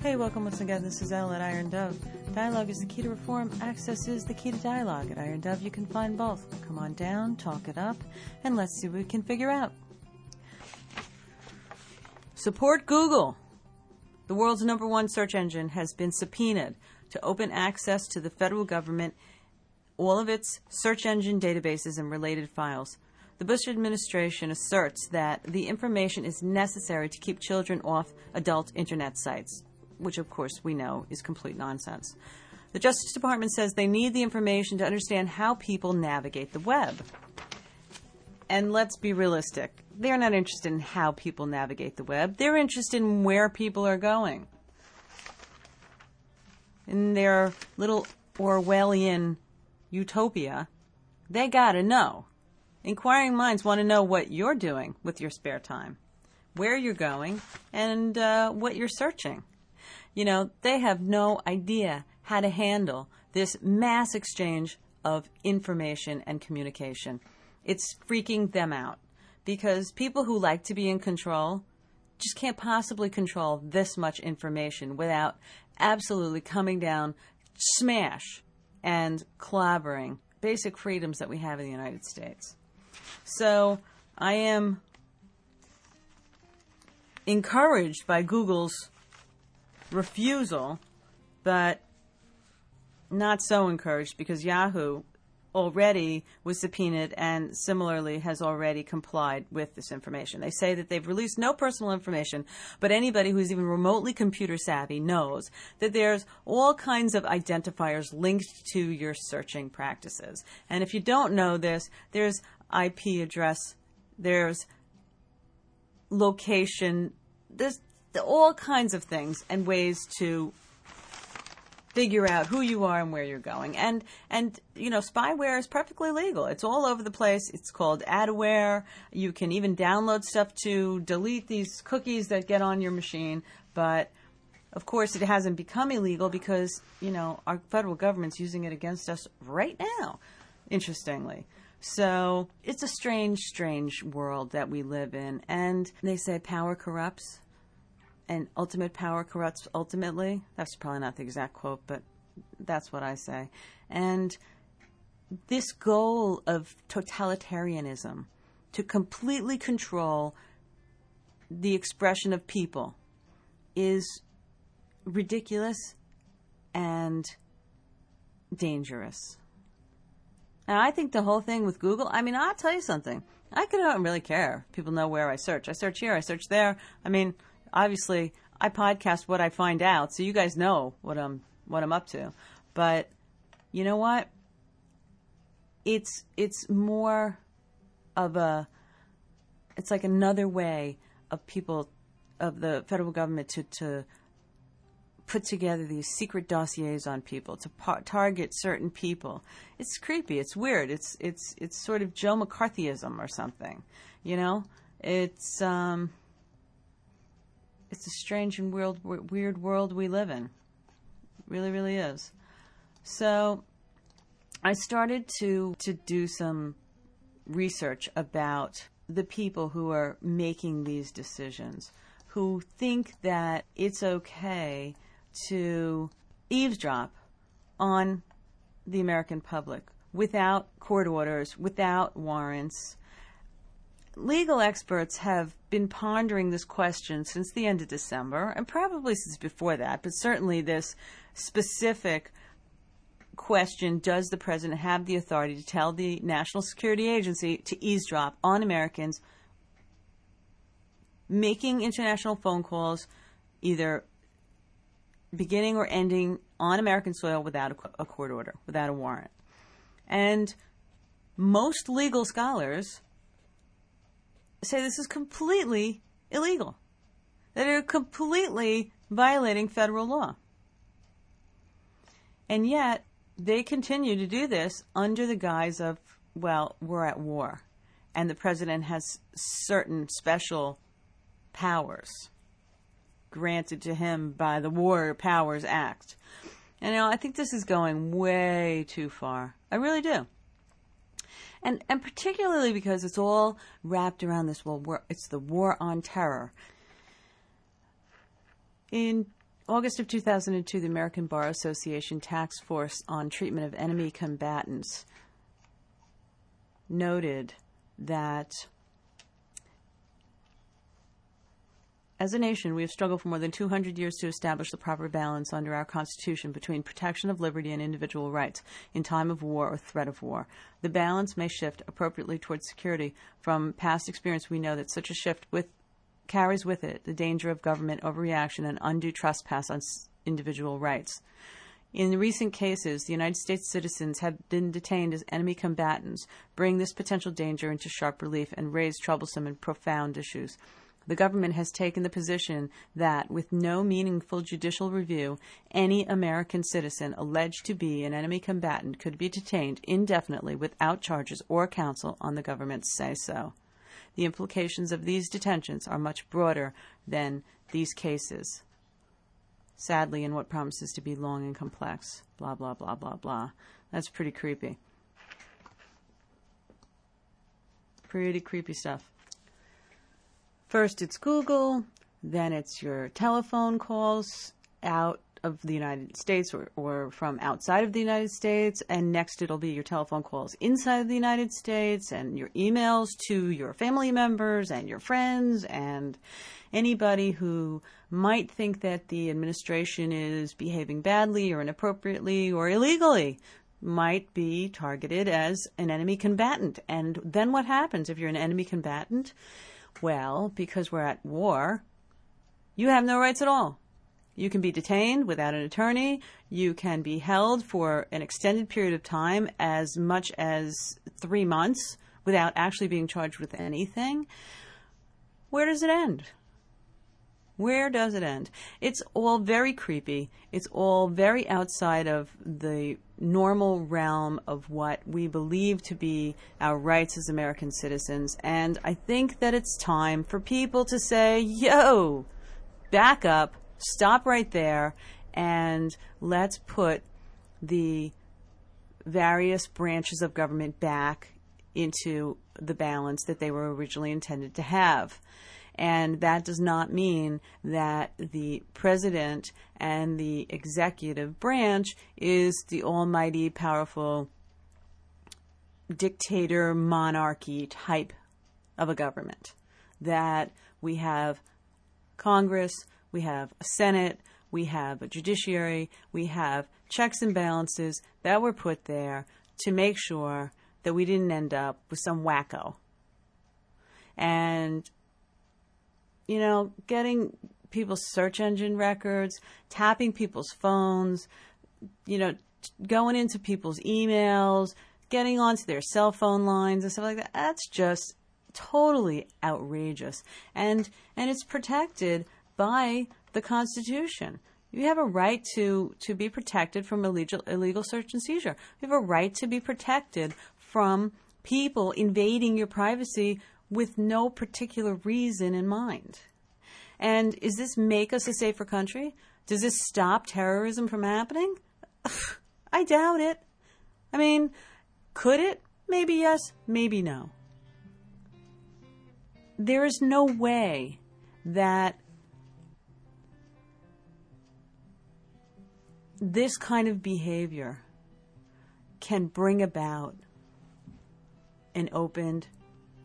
Hey, welcome once again. This is Elle at Iron Dove. Dialogue is the key to reform. Access is the key to dialogue. At Iron Dove, you can find both. Come on down, talk it up, and let's see what we can figure out. Support Google. The world's number one search engine has been subpoenaed to open access to the federal government, all of its search engine databases and related files. The Bush administration asserts that the information is necessary to keep children off adult internet sites which of course we know is complete nonsense. The Justice Department says they need the information to understand how people navigate the web. And let's be realistic. They're not interested in how people navigate the web. They're interested in where people are going. In their little Orwellian utopia, they gotta know. Inquiring minds want to know what you're doing with your spare time, where you're going, and uh, what you're searching. You know, they have no idea how to handle this mass exchange of information and communication. It's freaking them out because people who like to be in control just can't possibly control this much information without absolutely coming down smash and clobbering basic freedoms that we have in the United States. So I am encouraged by Google's refusal, but not so encouraged because Yahoo already was subpoenaed and similarly has already complied with this information. They say that they've released no personal information, but anybody who's even remotely computer savvy knows that there's all kinds of identifiers linked to your searching practices. And if you don't know this, there's IP address, there's location, there's all kinds of things and ways to figure out who you are and where you're going. And and you know, spyware is perfectly legal. It's all over the place. It's called adware. You can even download stuff to delete these cookies that get on your machine, but of course, it hasn't become illegal because, you know, our federal government's using it against us right now, interestingly. So it's a strange, strange world that we live in. And they say power corrupts and ultimate power corrupts ultimately. That's probably not the exact quote, but that's what I say. And this goal of totalitarianism to completely control the expression of people is ridiculous and dangerous. And I think the whole thing with Google, I mean, I'll tell you something. I don't really care. People know where I search. I search here, I search there. I mean, obviously I podcast what I find out, so you guys know what I'm what I'm up to. But you know what? It's it's more of a it's like another way of people of the federal government to to put together these secret dossiers on people to par- target certain people. It's creepy. It's weird. It's it's it's sort of Joe McCarthyism or something. You know, it's um, it's a strange and weird, weird world we live in. It really, really is. So I started to to do some research about the people who are making these decisions, who think that it's okay to eavesdrop on the American public without court orders, without warrants, legal experts have been pondering this question since the end of December, and probably since before that, but certainly this specific question does the president have the authority to tell the National Security Agency to eavesdrop on Americans making international phone calls, either beginning or ending on American soil without a, court order, without a warrant? And most legal scholars say this is completely illegal, that are completely violating federal law. And yet, they continue to do this under the guise of, well, we're at war. And the president has certain special powers granted to him by the War Powers Act. And you know, I think this is going way too far. I really do and and particularly because it's all wrapped around this well, war, it's the war on terror. In August of 2002, the American Bar Association Task Force on Treatment of Enemy Combatants noted that As a nation, we have struggled for more than 200 years to establish the proper balance under our Constitution between protection of liberty and individual rights in time of war or threat of war. The balance may shift appropriately towards security. From past experience, we know that such a shift with, carries with it the danger of government overreaction and undue trespass on individual rights. In recent cases, the United States citizens have been detained as enemy combatants, bring this potential danger into sharp relief and raise troublesome and profound issues the government has taken the position that, with no meaningful judicial review, any American citizen alleged to be an enemy combatant could be detained indefinitely without charges or counsel on the government's say so. The implications of these detentions are much broader than these cases. Sadly, in what promises to be long and complex. Blah, blah, blah, blah, blah. That's pretty creepy. Pretty creepy stuff. First it's Google, then it's your telephone calls out of the United States or, or from outside of the United States, and next it'll be your telephone calls inside of the United States and your emails to your family members and your friends and anybody who might think that the administration is behaving badly or inappropriately or illegally might be targeted as an enemy combatant. And then what happens if you're an enemy combatant? Well, because we're at war, you have no rights at all. You can be detained without an attorney. You can be held for an extended period of time, as much as three months, without actually being charged with anything. Where does it end? Where does it end? It's all very creepy. It's all very outside of the normal realm of what we believe to be our rights as American citizens. And I think that it's time for people to say, yo, back up, stop right there, and let's put the various branches of government back into the balance that they were originally intended to have. And that does not mean that the president and the executive branch is the almighty, powerful dictator monarchy type of a government. That we have Congress, we have a Senate, we have a judiciary, we have checks and balances that were put there to make sure that we didn't end up with some wacko. And you know, getting people's search engine records, tapping people's phones, you know, going into people's emails, getting onto their cell phone lines and stuff like that. That's just totally outrageous. And and it's protected by the Constitution. You have a right to, to be protected from illegal, illegal search and seizure. You have a right to be protected from people invading your privacy with no particular reason in mind. And is this make us a safer country? Does this stop terrorism from happening? I doubt it. I mean, could it? Maybe yes, maybe no. There is no way that this kind of behavior can bring about an opened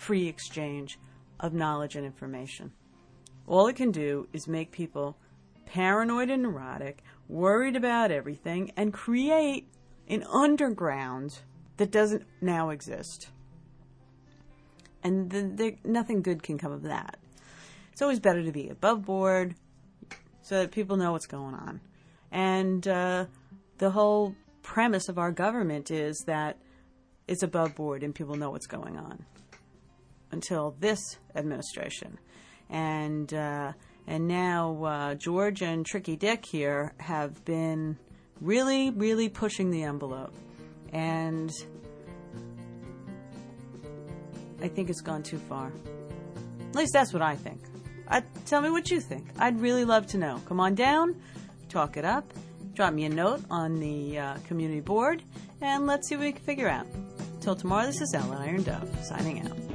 free exchange of knowledge and information. All it can do is make people paranoid and neurotic, worried about everything, and create an underground that doesn't now exist. And the, the, nothing good can come of that. It's always better to be above board so that people know what's going on. And uh, the whole premise of our government is that it's above board and people know what's going on until this administration. And, uh, and now uh, George and Tricky Dick here have been really, really pushing the envelope. And I think it's gone too far. At least that's what I think. Tell me what you think. I'd really love to know. Come on down, talk it up, drop me a note on the uh, community board, and let's see what we can figure out. Till tomorrow, this is Ellen Iron Dove signing out.